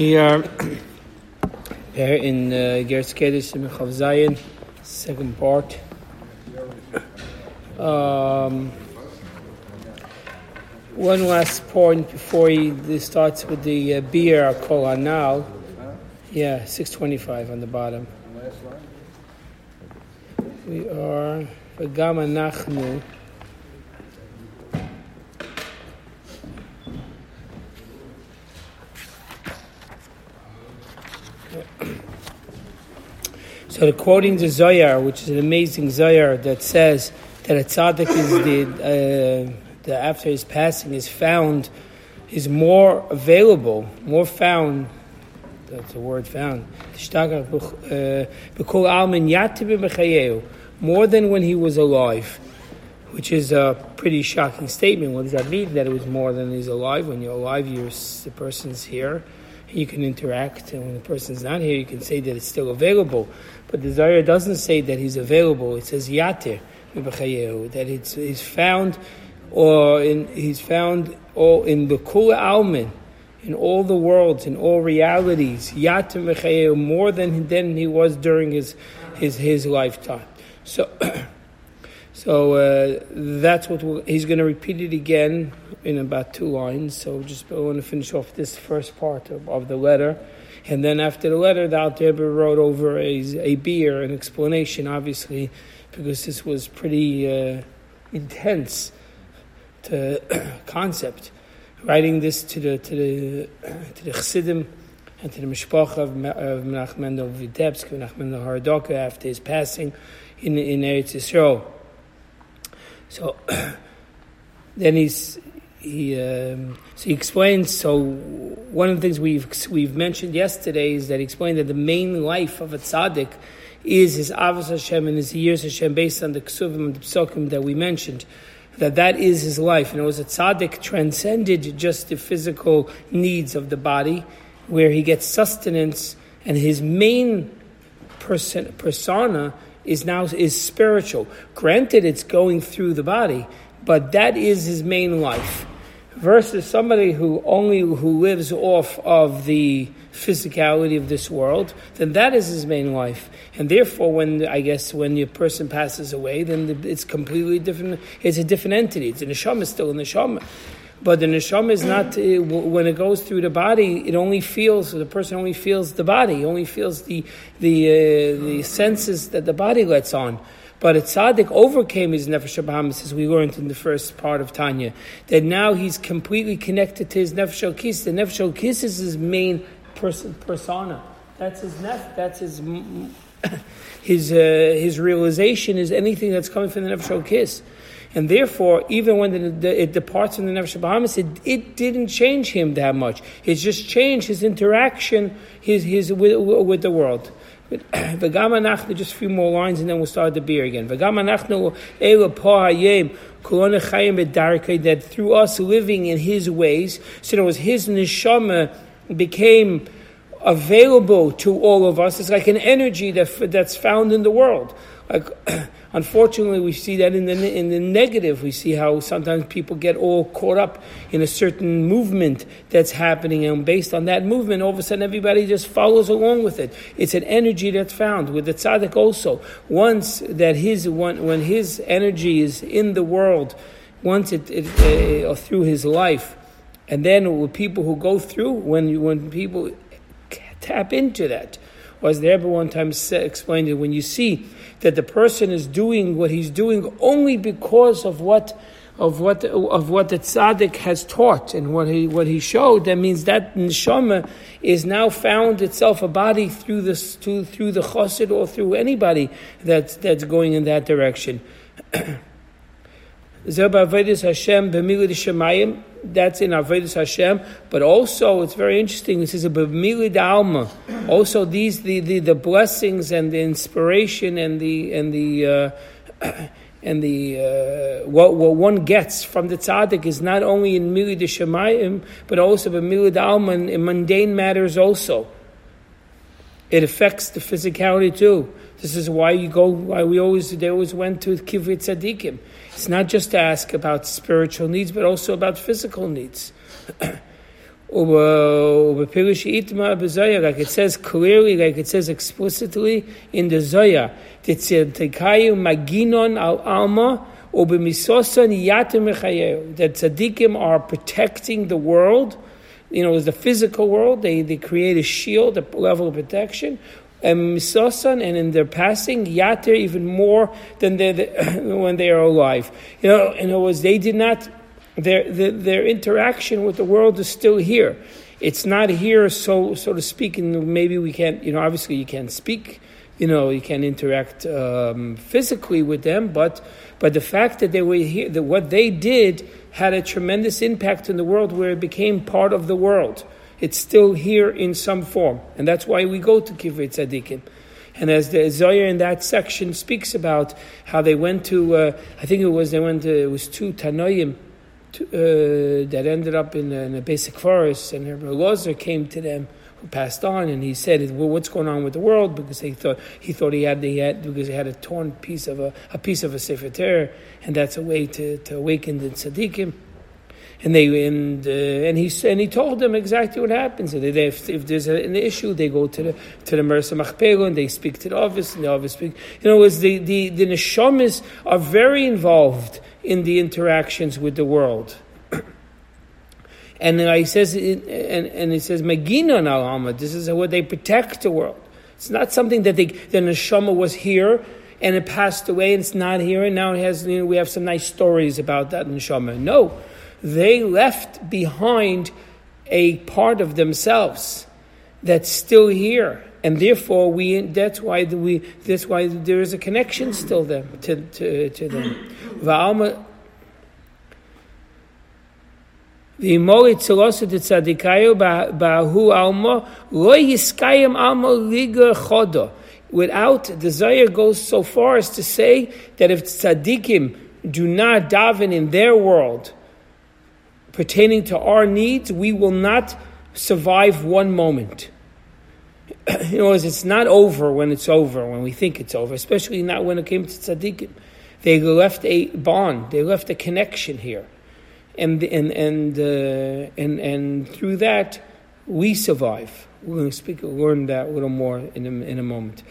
We are here in uh, in Chav second part. Um, one last point before he starts with the uh, beer Kol Anal. Yeah, 625 on the bottom. We are V'gam Anachnu. So quoting the Zohar, which is an amazing Zohar that says that a tzaddik is the, uh, the after his passing is found, is more available, more found. That's the word found. Uh, more than when he was alive, which is a pretty shocking statement. What does that mean? That it was more than he's alive. When you're alive, you're, the person's here you can interact, and when the person's not here, you can say that it's still available. But the Zohar doesn't say that he's available. It says yatir that it's he's found, or in, he's found all in the kula almin, in all the worlds, in all realities, yatir more than than he was during his his his lifetime. So. So uh, that's what he's going to repeat it again in about two lines. So just I want to finish off this first part of, of the letter. And then after the letter, the Alter wrote over a, a beer, an explanation, obviously, because this was pretty uh, intense to concept. Writing this to the to the to the Chassidim and to the Mishpacha of, of Menachem Mendel Vitebsk, Menachem Mendel Horodoker after his passing in in Eretz Yisrael. So then he's he um, so he explains. So one of the things we've we've mentioned yesterday is that he explained that the main life of a tzaddik is his ahavas Hashem and his yiras Hashem based on the ksuvim and the psokim that we mentioned. That that is his life, and it was a tzaddik transcended just the physical needs of the body, where he gets sustenance, and his main person, persona is now is spiritual. Granted, it's going through the body, but that is his main life. Versus somebody who only who lives off of the physicality of this world, then that is his main life. And therefore, when I guess when your person passes away, then it's completely different. It's a different entity. It's a neshama still a neshama. But the neshama is not, uh, when it goes through the body, it only feels, the person only feels the body, only feels the, the, uh, the senses that the body lets on. But a tzaddik overcame his nefesh Bahamis, as we learned in the first part of Tanya. That now he's completely connected to his nefesh kiss. The nefesh kiss is his main pers- persona. That's his nef. That's his his uh, his realization is anything that's coming from the nefesh kiss. And therefore, even when the, the, it departs from the Nefesh Bahamis, it, it didn't change him that much. It just changed his interaction his, his, with, with the world. just a few more lines and then we'll start the beer again. That through us living in his ways, so it was his neshama became available to all of us. It's like an energy that, that's found in the world. Unfortunately, we see that in the, in the negative. We see how sometimes people get all caught up in a certain movement that's happening, and based on that movement, all of a sudden everybody just follows along with it. It's an energy that's found with the tzaddik also. Once that his when his energy is in the world, once it, it uh, through his life, and then with people who go through when when people tap into that, was there? But one time explained it when you see that the person is doing what he's doing only because of what of what of what the tzaddik has taught and what he what he showed, that means that neshama is now found itself a body through this through, through the chassid or through anybody that's that's going in that direction. Hashem That's in Avodas Hashem, but also it's very interesting. This is a b'milid alma. Also, these the, the, the blessings and the inspiration and the and the uh, and the uh, what, what one gets from the tzaddik is not only in milid shemayim, but also b'milid alma in mundane matters also. It affects the physicality too. This is why you go. Why we always they always went to kivrei tzaddikim. It's not just to ask about spiritual needs, but also about physical needs. like it says clearly, like it says explicitly in the Zoya, that maginon al alma that tzaddikim are protecting the world. You know, it's the physical world. They, they create a shield, a level of protection. And misosan, and in their passing, yater even more than when they are alive. You know, in other words, they did not, their, their, their interaction with the world is still here. It's not here, so, so to speak, and maybe we can't, you know, obviously you can't speak you know, you can interact um, physically with them, but but the fact that they were here, that what they did had a tremendous impact in the world, where it became part of the world. It's still here in some form, and that's why we go to Kivrei Tzadikim. And as the Zohar in that section speaks about how they went to, uh, I think it was they went to, it was two Tanoim to, uh, that ended up in, in, a basic forest, and Rabbi Lozer came to them who passed on, and he said, "Well, what's going on with the world?" Because he thought he thought he had he had because he had a torn piece of a, a piece of a sefer Torah, and that's a way to, to awaken the tzaddikim. And they and uh, and he and he told them exactly what happens. If, if, if there's an issue, they go to the to the Mersa Machpelah and they speak to the office, and the office speak. You know, the the the neshamas are very involved in the interactions with the world. And he says, and, and it says, Megina al This is what they protect the world. It's not something that they, the neshama was here and it passed away and it's not here and now it has, you know, we have some nice stories about that neshama. No, they left behind a part of themselves that's still here. And therefore, we, that's why we, that's why there is a connection still them to, to, to them. Without, Zohar goes so far as to say that if tzaddikim do not daven in their world pertaining to our needs, we will not survive one moment. you know, it's not over when it's over, when we think it's over, especially not when it came to tzaddikim. They left a bond, they left a connection here and and and uh, and and through that we survive. We're going to speak, learn that a little more in a, in a moment.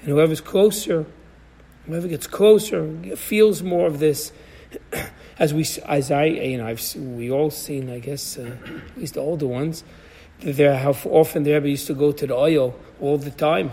And whoever's closer, whoever gets closer, feels more of this. As we, as I, you know, I've we all seen, I guess, uh, at least the older ones, there how often the Rebbe used to go to the oil all the time.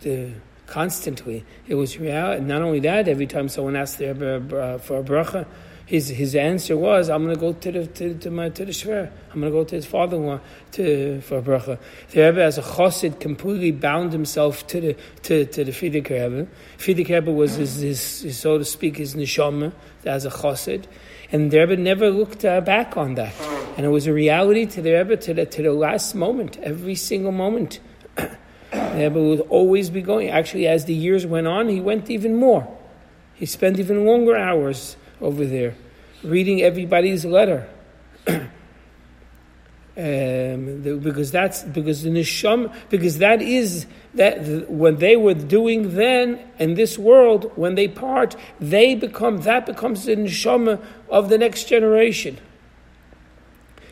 To, constantly. It was real. And not only that, every time someone asked the Rebbe uh, for a bracha, his his answer was, "I'm going to go to the to, to my to the shver. I'm going to go to his father-in-law to for bracha." The Rebbe, as a chassid, completely bound himself to the to, to the Frierdiker Rebbe. Frierdiker Rebbe was his, his, his, so to speak his neshama as a chassid, and the Rebbe never looked uh, back on that. And it was a reality to the Rebbe to the to the last moment, every single moment. The Rebbe would always be going. Actually, as the years went on, he went even more. He spent even longer hours over there, reading everybody's letter. um, the, because that's because the nisham because that is that the, when they were doing then in this world when they part they become that becomes the neshama of the next generation.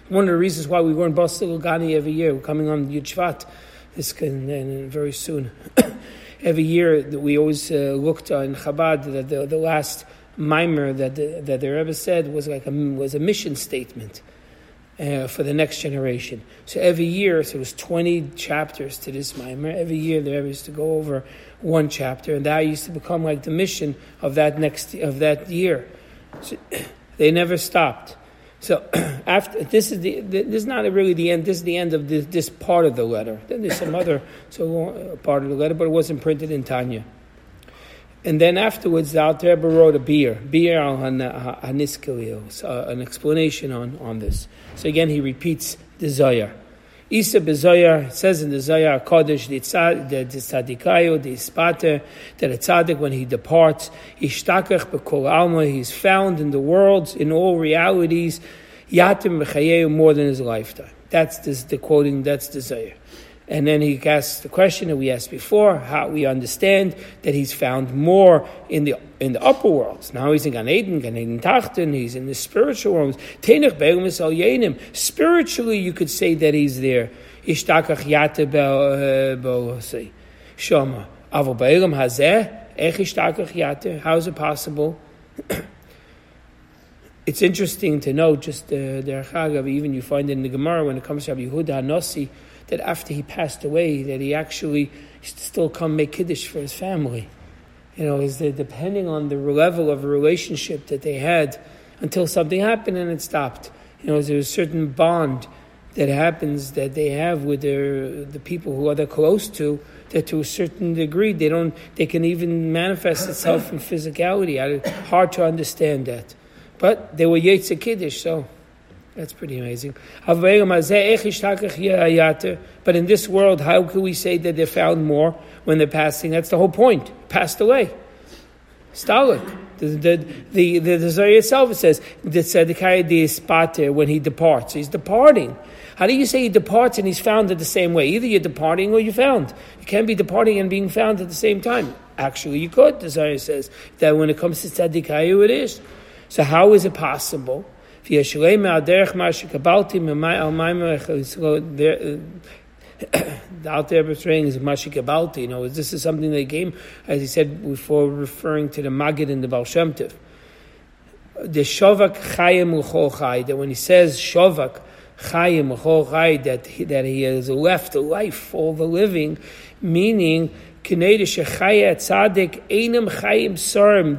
One of the reasons why we were in Basi Legani every year, we're coming on Yud Shvat, this can very soon. Every year that we always uh, looked on Chabad that the, the last mimer that the, that the Rebbe said was like a was a mission statement. Uh, for the next generation. So every year, so it was 20 chapters to this mimer. Every year, the Rebbe used to go over one chapter, and that used to become like the mission of that next of that year. So they never stopped. So after this is the this is not really the end. This is the end of this, this part of the letter. Then there's some other so uh, part of the letter, but it wasn't printed in Tanya. And then afterwards, the Alter Rebbe wrote a beer, beer al haniskilio, uh, an explanation on, on this. So again, he repeats the Zohar. Isa bezoyar says in the Zohar Kodesh the tzadikayo the ispater that a tzaddik when he departs ishtakach bekol alma he's found in the worlds in all realities yatim b'chayehu more than his lifetime. That's this, the quoting. That's the Zohar. And then he asks the question that we asked before: How we understand that he's found more in the in the upper worlds. Now he's in Gan Eden, Gan Eden Tachten. He's in the spiritual worlds. Spiritually, you could say that he's there. Ishtakach yate uh, Shoma. Avo hazeh. How is it possible? it's interesting to note, just the Chagav, even you find it in the Gemara when it comes to Rabbi Yehuda Nasi, that after he passed away, that he actually still come make Kiddush for his family. You know, is that depending on the level of a relationship that they had until something happened and it stopped. You know, there's a certain bond that happens that they have with their, the people who are they're close to, that to a certain degree they don't they can even manifest itself in physicality. I, Hard to understand that, but they were Yetzer Kiddush, so that's pretty amazing. But in this world, how can we say that they found more when they're passing? That's the whole point. Passed away. Stalik. The the the, the, itself says the tzedekah the spater when he departs. He's departing. How do you say he departs and he's found at the same way? Either you're departing or you're found. You can't be departing and being found at the same time. Actually, you could. Zohar says that when it comes to tzadikayu, it is. So how is it possible? the out there portraying is Mashikabalti. You know, this is something they came, as he said before, referring to the Magid in the Baal Shem Tov. The Shovak Chayim Chai, that when he says Shovak, Chayim that he, that he has left life for the living, meaning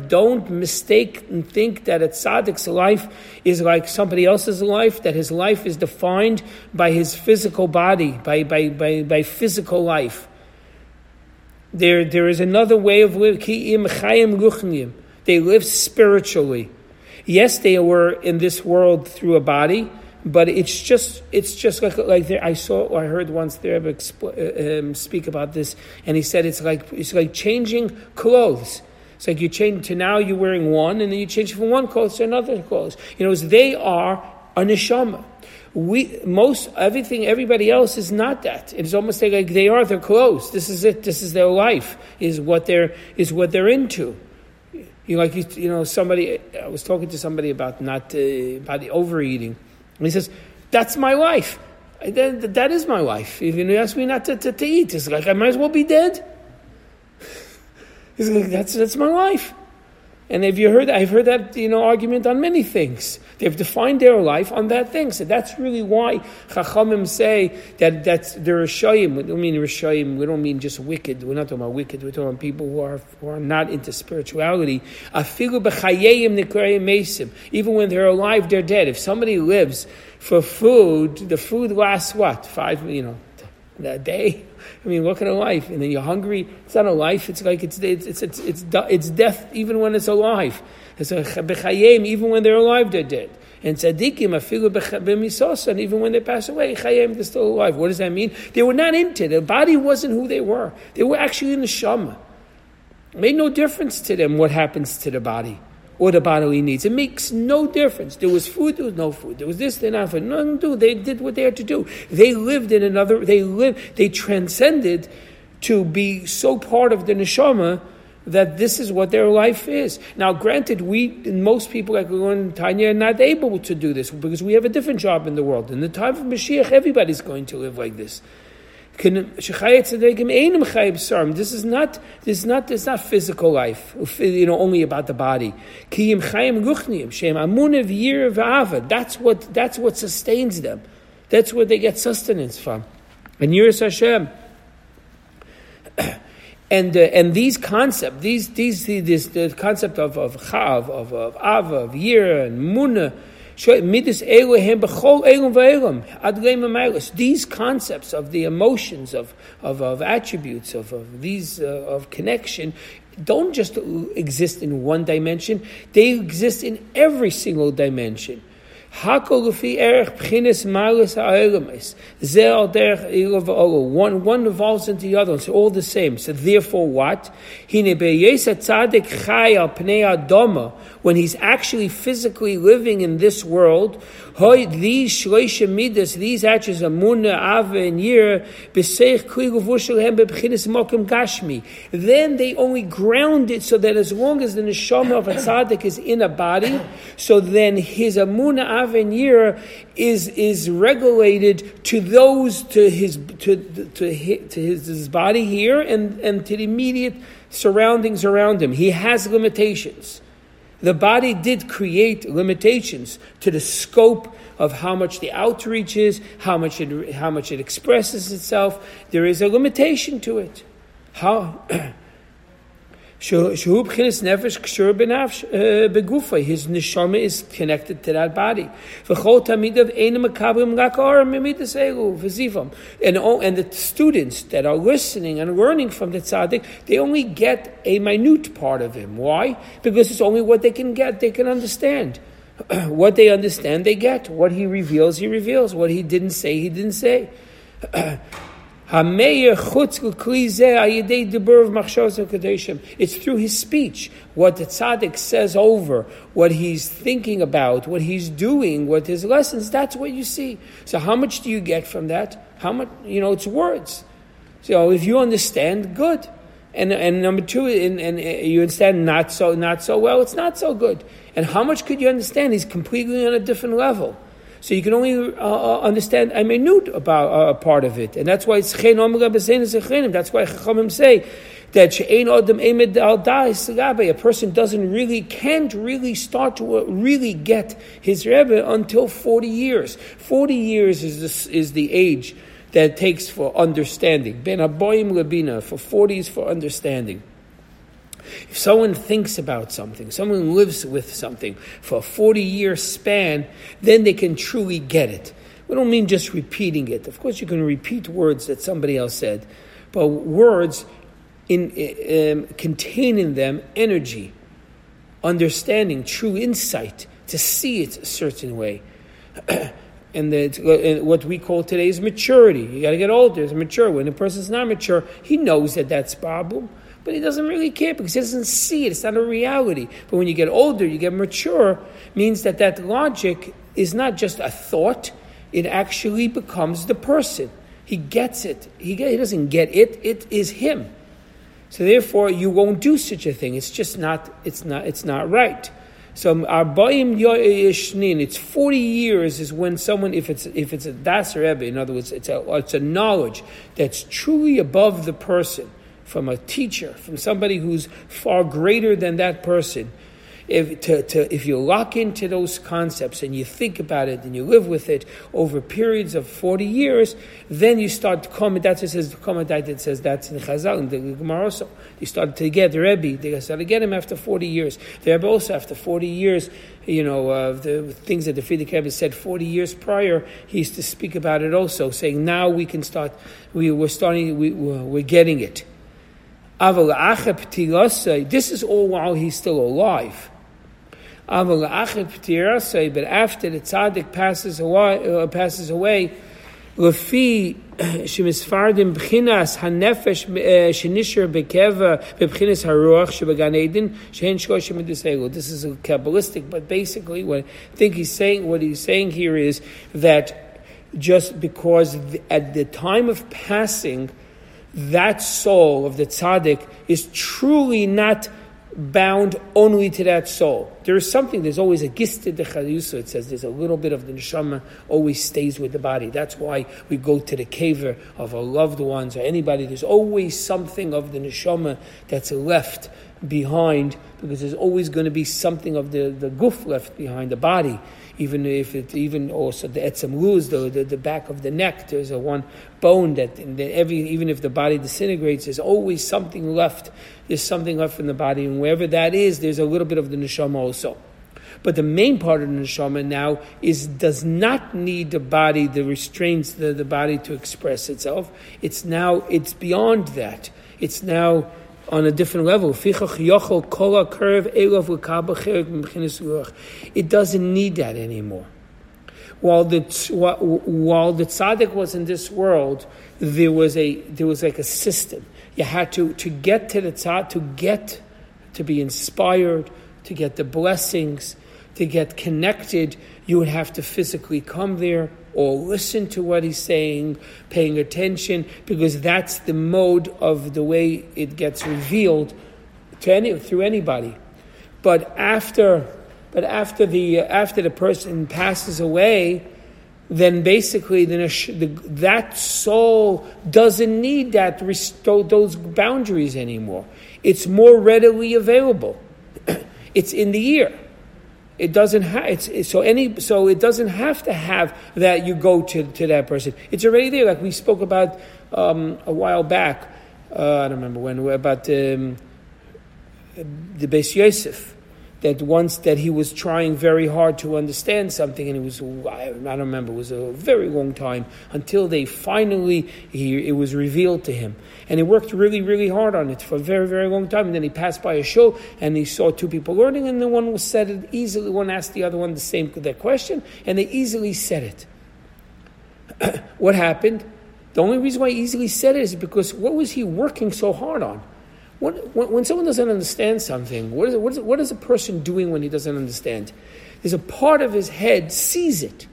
Don't mistake and think that a tzaddik's life is like somebody else's life. That his life is defined by his physical body, by by by, by physical life. There there is another way of living. They live spiritually. Yes, they were in this world through a body but it's just it's just like like there, I saw I heard once there uh, um, speak about this, and he said it's like it's like changing clothes. It's like you change to now you're wearing one, and then you change from one clothes to another clothes. You know, they are a neshama. We most everything everybody else is not that. It's almost like, like they are their clothes. This is it. This is their life. Is what they're is what they're into. You know, like you, you know somebody. I was talking to somebody about not uh, about the overeating and he says, That's my wife. That, is my life. If you ask me not to, to, to eat, it's like I might as well be dead. He's like, that's, that's my life. And have you heard? I've heard that you know argument on many things. They've defined their life on that thing. So that's really why Chachamim say that that's they're Rishayim. We don't mean Rishayim. We don't mean just wicked. We're not talking about wicked. We're talking about people who are who are not into spirituality. Even when they're alive, they're dead. If somebody lives for food, the food lasts what five? You know, a day I mean, what kind of life? And then you're hungry. It's not a life. It's like it's it's it's it's, it's, death even when it's alive. It's a even when they're alive they're dead. And tzaddikim afilu b'misos and even when they pass away, chayim they're still alive. What does that mean? They were not into it. The body wasn't who they were. They were actually in the shama. It made no difference to them what happens to the body or the bodily needs. It makes no difference. There was food, there was no food. There was this, there not food. Nothing to do. They did what they had to do. They lived in another. They lived. They transcended to be so part of the neshama that this is what their life is. Now, granted, we and most people like in Tanya are not able to do this because we have a different job in the world. In the time of Mashiach, everybody's going to live like this. This is not this is not is not physical life, you know, only about the body. That's what that's what sustains them. That's where they get sustenance from. And Yiras Hashem. And, uh, and these concepts, these, these, this, the concept of, of chav, of, of ava, of yira, and munah, these concepts of the emotions, of, of, of attributes, of, of these uh, of connection, don't just exist in one dimension, they exist in every single dimension. Hakol lefi erech b'chinis malus ha'olemis. Zeh al derech ilav One one evolves into the other. It's all the same. So therefore, what? Hine beyesa tzadik chay al pnei adoma. When he's actually physically living in this world, hoy these shloisha midas, these actions of munah, ava, and yir, b'seich kli gashmi. Then they only ground it so that as long as the neshama of a tzaddik is in a body, so then his amuna avenir is is regulated to those to his to to his, to his body here and and to the immediate surroundings around him. He has limitations. The body did create limitations to the scope of how much the outreach is, how much it, how much it expresses itself. There is a limitation to it. How Begufa. His neshama is connected to that body. And the students that are listening and learning from the tzaddik, they only get a minute part of him. Why? Because it's only what they can get, they can understand. what they understand, they get. What he reveals, he reveals. What he didn't say, he didn't say. It's through his speech, what the tzaddik says over, what he's thinking about, what he's doing, what his lessons, that's what you see. So how much do you get from that? How much, you know, it's words. So if you understand, good. And, and number two, and, and uh, you understand not so, not so well, it's not so good. And how much could you understand? He's completely on a different level. So you can only uh, uh understand a minute about uh, a part of it. And that's why it's Chen That's why Chachamim say that She'ein Odom Emed Al A person doesn't really, can't really start to uh, really get his Rebbe until 40 years. 40 years is, this, is the age that takes for understanding. Ben Aboim Labina, for 40 is for understanding. If someone thinks about something, someone lives with something for a 40 year span, then they can truly get it. We don't mean just repeating it. Of course, you can repeat words that somebody else said, but words in, um, contain in them energy, understanding, true insight, to see it a certain way. and the, what we call today is maturity. You got to get older. It's mature. When a person's not mature, he knows that that's a problem but he doesn't really care because he doesn't see it. It's not a reality. But when you get older, you get mature, means that that logic is not just a thought, it actually becomes the person. He gets it. He, get, he doesn't get it, it is him. So therefore, you won't do such a thing. It's just not, it's not, it's not right. So um, Arbaim Yishnin, it's 40 years is when someone, if it's if it's a Das Rebbe, in other words, it's a, it's a knowledge that's truly above the person from a teacher, from somebody who's far greater than that person, if, to, to, if you lock into those concepts and you think about it and you live with it over periods of 40 years, then you start to come, that's it says, comment it says that's in Chazal, in the Gemara also. You start to get the Rebbe, they start to get him after 40 years. The Rebbe also after 40 years, you know, uh, the things that the Frierdiker Rebbe said 40 years prior, he used to speak about it also, saying now we can start, we, we're starting, we, we're getting it. This is all while he's still alive. But after the tzaddik passes away, uh, passes away, לפי שמספרדים בחינס הנפש שנשאר בקבע בבחינס הרוח שבגן עדן שהן שלושה מדסגו. This is a Kabbalistic, but basically what I think he's saying, what he's saying here is that just because at the time of passing that soul of the tzaddik is truly not bound only to that soul. There is something, there's always a gisted de chayusa. It says there's a little bit of the neshama always stays with the body. That's why we go to the kever of our loved ones or anybody. There's always something of the neshama that's left behind because there's always going to be something of the, the goof left behind the body even if it even also the etzem luz, the, the, the back of the neck, there's a one bone that every even if the body disintegrates, there's always something left. There's something left in the body, and wherever that is, there's a little bit of the neshama also. But the main part of the neshama now is does not need the body the restraints, the, the body to express itself. It's now it's beyond that. It's now on a different level. It doesn't need that anymore. While the while the tzaddik was in this world, there was a there was like a system. You had to to get to the tzaddik to get to be inspired, to get the blessings, to get connected. You would have to physically come there or listen to what he's saying, paying attention, because that's the mode of the way it gets revealed to any, through anybody. But after, but after the after the person passes away, then basically the, the, that soul doesn't need that restore those boundaries anymore. It's more readily available. it's in the ear. It doesn't have it's so any so it doesn't have to have that you go to, to that person. It's already there. Like we spoke about um, a while back. Uh, I don't remember when about um, the Beis Yosef that once that he was trying very hard to understand something, and it was I don't remember it was a very long time until they finally he, it was revealed to him, and he worked really really hard on it for a very very long time. And then he passed by a show and he saw two people learning, and the one was said it easily. One asked the other one the same that question, and they easily said it. what happened? The only reason why he easily said it is because what was he working so hard on? When someone doesn't understand something, what is, what, is, what is a person doing when he doesn't understand? There's a part of his head sees it,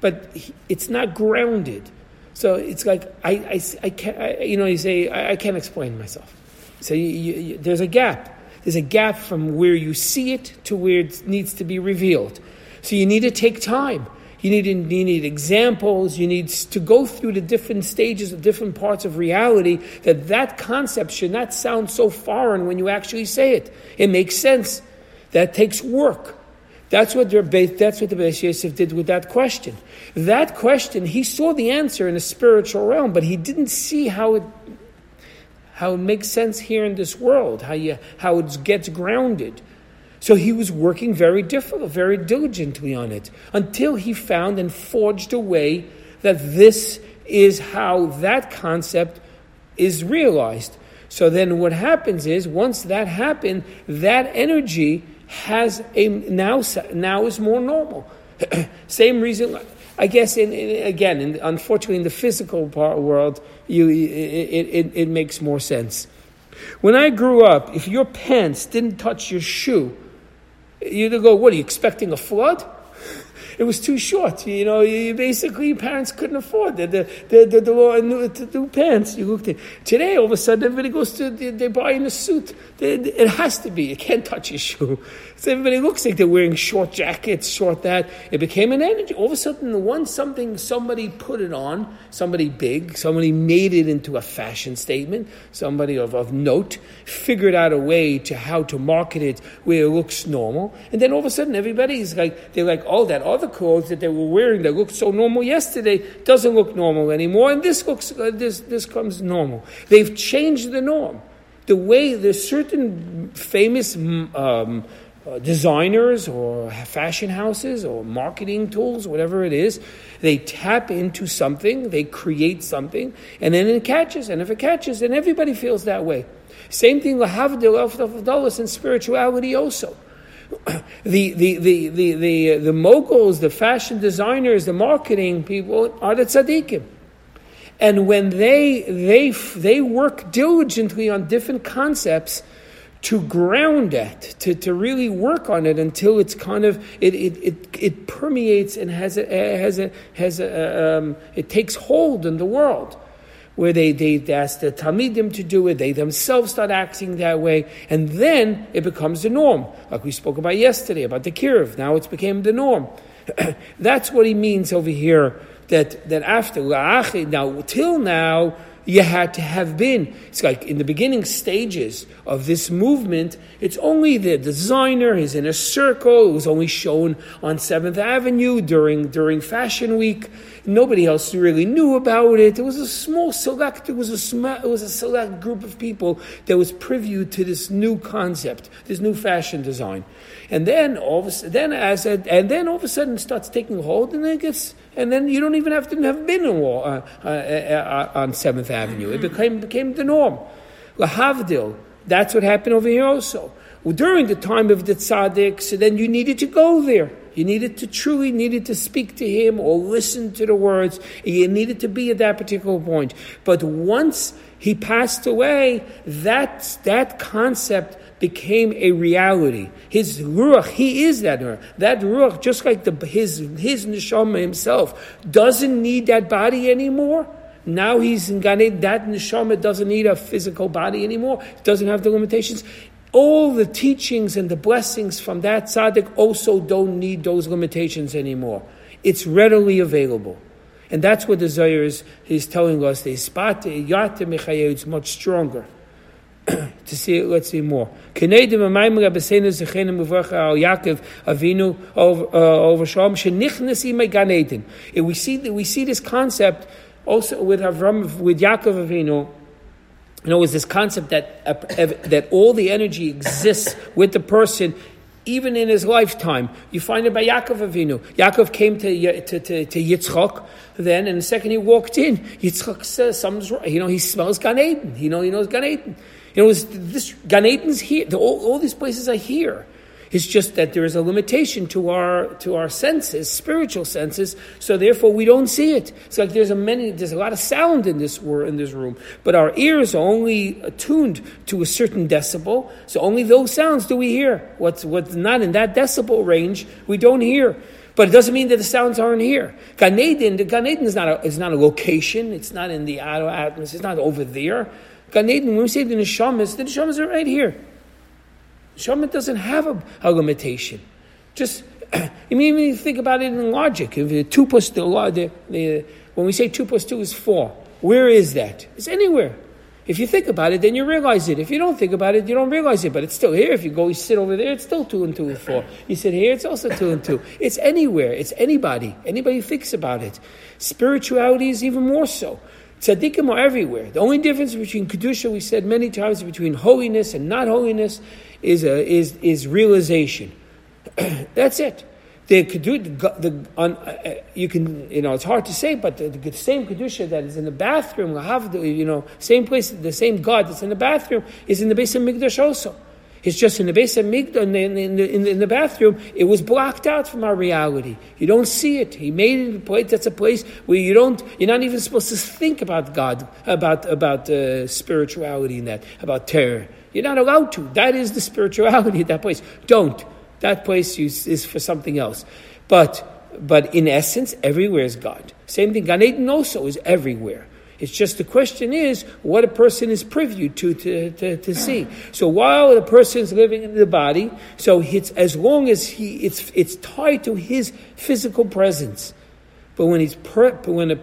but he, it's not grounded. So it's like I, I, I can't, I, you know, you say I, I can't explain myself. So you, you, there's a gap. There's a gap from where you see it to where it needs to be revealed. So you need to take time. You need, you need examples. You need to go through the different stages of different parts of reality that that concept should not sound so foreign when you actually say it. It makes sense. That takes work. That's what, that's what the Beis Yosef did with that question. That question, he saw the answer in a spiritual realm, but he didn't see how it, how it makes sense here in this world, how, you, how it gets grounded. So he was working very difficult, very diligently on it until he found and forged a way that this is how that concept is realized. So then what happens is once that happened, that energy has a now now is more normal. Same reason I guess in, in again in, unfortunately in the physical part world you it, it, it makes more sense. When I grew up, if your pants didn't touch your shoe, you go, what are you expecting a flood? It was too short. You know, you, basically parents couldn't afford the the the, the, the, new, the new pants. You looked at today. All of a sudden, everybody goes to they, they're buying a suit. They, it has to be. You can't touch your shoe. So everybody looks like they're wearing short jackets, short that. It became an energy. All of a sudden, one something somebody put it on, somebody big, somebody made it into a fashion statement, somebody of, of note, figured out a way to how to market it where it looks normal. And then all of a sudden, everybody's like, they're like, oh, that other clothes that they were wearing that looked so normal yesterday doesn't look normal anymore. And this looks, uh, this, this comes normal. They've changed the norm. The way there's certain famous um, uh, designers or fashion houses or marketing tools, whatever it is, they tap into something, they create something, and then it catches. And if it catches, then everybody feels that way. Same thing, lahavdil in spirituality also. The, the, the, the, the, the moguls, the fashion designers, the marketing people are the tzaddikim. And when they, they, they work diligently on different concepts, to ground it, to, to really work on it until it's kind of it it, it, it permeates and has a, has a has a um, it takes hold in the world. Where they, they ask the Talmidim to do it, they themselves start acting that way, and then it becomes the norm. Like we spoke about yesterday, about the Kiruv. Now it's became the norm. That's what he means over here, that, that after, now, till now, you had to have been. It's like in the beginning stages of this movement, it's only the designer, he's in a circle, it was only shown on 7th Avenue during, during Fashion Week. Nobody else really knew about it. It was a small select, it was a, sm- it was a select group of people that was privy to this new concept, this new fashion design. And then all of a sudden, then as a, and then all of a sudden it starts taking hold and it gets and then you don't even have to have been in war, uh, uh, uh, on Seventh Avenue. It became became the norm. Lahavdil. That's what happened over here also. Well, during the time of the tzaddik, so then you needed to go there. You needed to truly needed to speak to him or listen to the words. You needed to be at that particular point. But once he passed away, that, that concept became a reality. His ruach, he is that ruach. That ruach, just like the, his, his neshama himself, doesn't need that body anymore. Now he's in Gan Eden. That neshama doesn't need a physical body anymore. It doesn't have the limitations. All the teachings and the blessings from that tzaddik also don't need those limitations anymore. It's readily available. And that's what the Zohar is he's telling us. The spot it's much stronger. to see it, let's see more. Yaakov Avinu over uh, Shalom shenichnas We see we see this concept also with Avram with Yaakov Avinu. You know, is this concept that uh, that all the energy exists with the person even in his lifetime. You find it by Yaakov Avinu. Yaakov came to, to, to, to then, and the second he walked in, Yitzchak says something's wrong. You know, he smells Gan Eden. You know, he knows Gan Eden. You know, this Gan Eden's here. All, all these places are here. It's just that there is a limitation to our to our senses, spiritual senses. So therefore, we don't see it. It's like there's a many, there's a lot of sound in this in this room, but our ears are only attuned to a certain decibel. So only those sounds do we hear. What's what's not in that decibel range, we don't hear. But it doesn't mean that the sounds aren't here. Gan Eden, the Gan Eden is not a, is not a location. It's not in the outer atmosphere. It's not over there. Gan Eden, when we say the neshamas, the neshamas are right here. Shaman doesn't have a, a limitation. Just, you mean you think about it in logic, if two plus the, the, the, when we say two plus two is four, where is that? It's anywhere. If you think about it, then you realize it. If you don't think about it, you don't realize it. But it's still here. If you go, you sit over there, it's still two and two and four. You sit here, it's also two and two. It's anywhere. It's anybody. Anybody thinks about it. Spirituality is even more so. Tzaddikim are everywhere. The only difference between kedusha, we said many times, between holiness and not holiness, is a, is is realization. That's it. The the, on, uh, you can you know it's hard to say, but the, the same kedusha that is in the bathroom, you know, same place, the same God that's in the bathroom is in the base of Mikdash also. It's just in the base of Migdal, in the, in, the, in, in the bathroom, it was blocked out from our reality. You don't see it. He made it a place that's a place where you don't, you're not even supposed to think about God, about, about uh, spirituality in that, about terror. You're not allowed to. That is the spirituality of that place. Don't. That place is for something else. But, but in essence, everywhere is God. Same thing, Gan Eden also is everywhere. It's just the question is what a person is privy to, to, to, to see. So while the person is living in the body, so it's as long as he it's it's tied to his physical presence. But when he's per, when the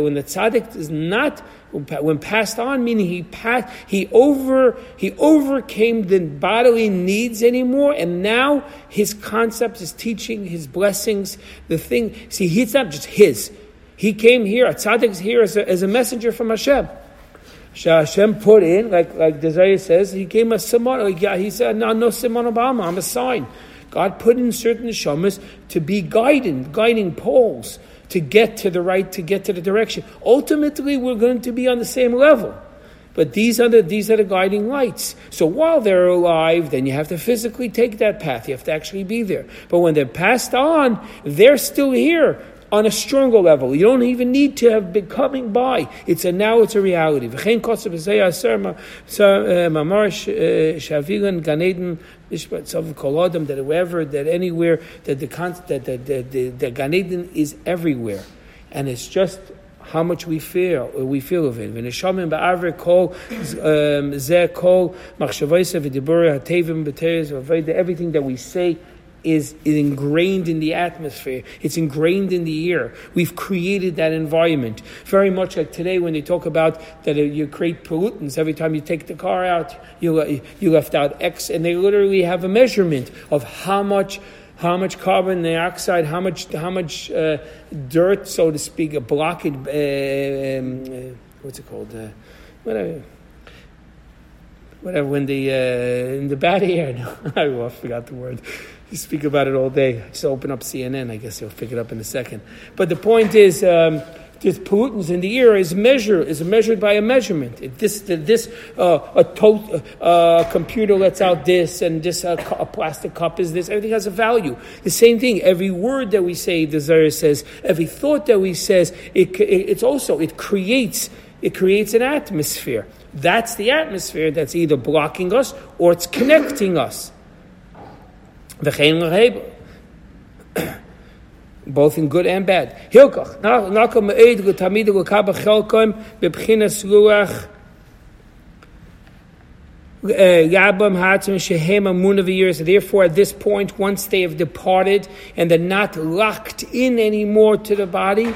when the tzaddik is not when passed on, meaning he passed, he over he overcame the bodily needs anymore, and now his concepts, his teaching, his blessings, the thing. See, it's not just his. He came here, a tzaddik is here as a, as a messenger from Hashem. Hashem put in, like like Desire says, he came a simon. Like yeah, he said, "No, no simon Obama. I'm a sign." God put in certain neshamas to be guiding, guiding poles to get to the right, to get to the direction. Ultimately, we're going to be on the same level. But these are the these are the guiding lights. So while they're alive, then you have to physically take that path. You have to actually be there. But when they're passed on, they're still here on a stronger level. You don't even need to have been coming by. It's a now. It's a reality. That wherever, that anywhere, that the that the, the, the, the Gan is everywhere, and it's just how much we feel we feel of it. V'neshamim ba'aver kol um, zeh kol machshavoyse v'dibura hatevim b'teres everything that we say is, is ingrained in the atmosphere. It's ingrained in the air. We've created that environment. Very much like today when they talk about that uh, you create pollutants. Every time you take the car out, you, you left out X, and they literally have a measurement of how much how much carbon dioxide, how much how much uh, dirt, so to speak, a blockage. Uh, um, uh, what's it called? Uh, whatever whatever, when the uh, in the bad air. No, I forgot the word. You speak about it all day. Just open up CNN. I guess you'll pick it up in a second. But the point is, um, this pollutants in the air is measured is measured by a measurement. If this this uh, a uh, computer lets out this, and this uh, a plastic cup is this. Everything has a value. The same thing. Every word that we say, the Zohar says. Every thought that we says, it, it, it's also it creates it creates an atmosphere. That's the atmosphere that's either blocking us or it's connecting us. Both in good and bad. Therefore, at this point, once they have departed and they're not locked in anymore to the body,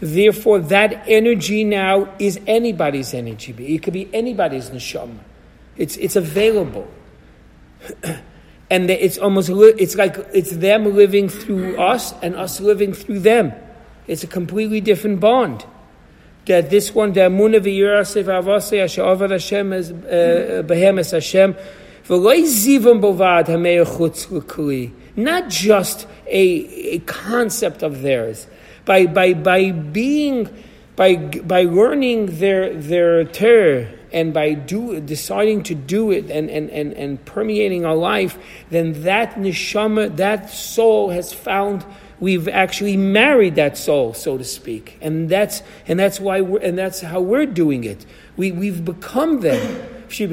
Therefore, that energy now is anybody's energy. It could be anybody's neshama. It's, it's available. and it's almost, it's like it's them living through us and us living through them. It's a completely different bond. That this one, the Amunah v'yiraseh v'avaseh asher avad Hashem as uh, behemes Hashem, v'loi zivam bovad hamei Not just a, a concept of theirs, by, by, by being, by, by learning their, their Torah and by do, deciding to do it and, and, and, and permeating our life, then that neshama, that soul has found we've actually married that soul, so to speak, and that's and that's why we're, and that's how we're doing it. We we've become them. that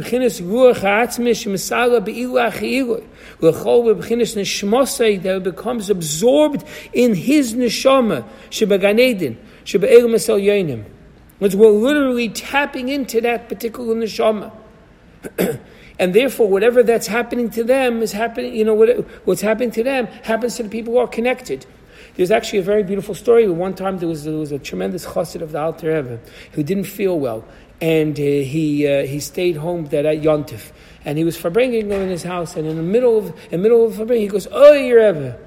becomes absorbed in his neshama, shebe'elim esel yoinim. Which we're literally tapping into that particular neshama. and therefore, whatever that's happening to them is happening, you know, what, what's happening to them happens to the people who are connected. There's actually a very beautiful story. One time there was, there was a tremendous chassid of the Alter Rebbe who didn't feel well and uh, he uh, he stayed home that at Yontif, and he was farbringing in his house, and in the middle of in the middle of he goes, "Oh, Rebbe."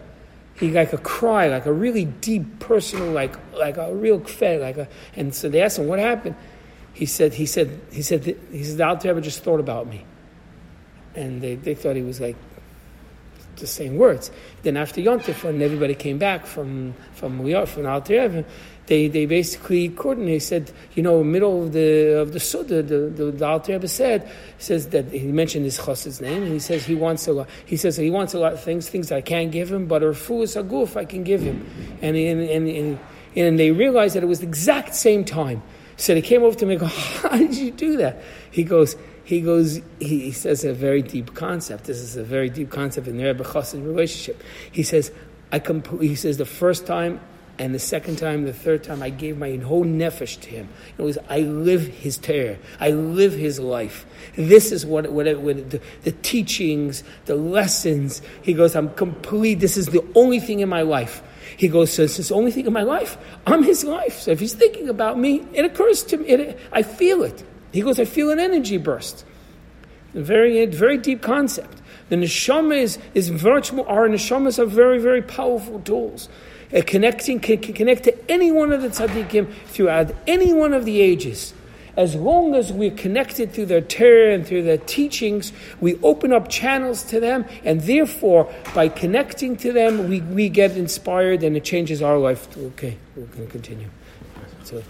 He like a cry, like a really deep, personal, like like a real kfeh, like a. And so they asked him what happened. He said, he said, he said, he said, the Alter just thought about me, and they, they thought he was like just saying words. Then after Yontif, when everybody came back from from we are from Alter they, they basically coordinated. He said, you know, middle of the of the Suda, the, the, the Alter Rebbe said, says that he mentioned his chassid's name, and he says he wants a lot. He says he wants a lot of things, things I can't give him, but a aguf I can give him. And and, and, and and they realized that it was the exact same time. So they came over to me and go, How did you do that? He goes, he goes, he, he, says a very deep concept. This is a very deep concept in the Rebbe Chassid relationship. He says, I compl- he says the first time and the second time, the third time, I gave my whole nefesh to him. It was, I live his Torah. I live his life. This is what, what, what the, the, teachings, the lessons. He goes, I'm complete. This is the only thing in my life. He goes, so it's the only thing in my life. I'm his life. So if he's thinking about me, it occurs to me. It, I feel it. He goes, I feel an energy burst. A very, very deep concept. The neshama is, is virtual. Our neshamas are very, very powerful tools uh, connecting can, can, connect to any one of the tzaddikim throughout any one of the ages. As long as we're connected through their Torah and through their teachings, we open up channels to them, and therefore, by connecting to them, we, we get inspired and it changes our life. Okay, we're going to continue. So.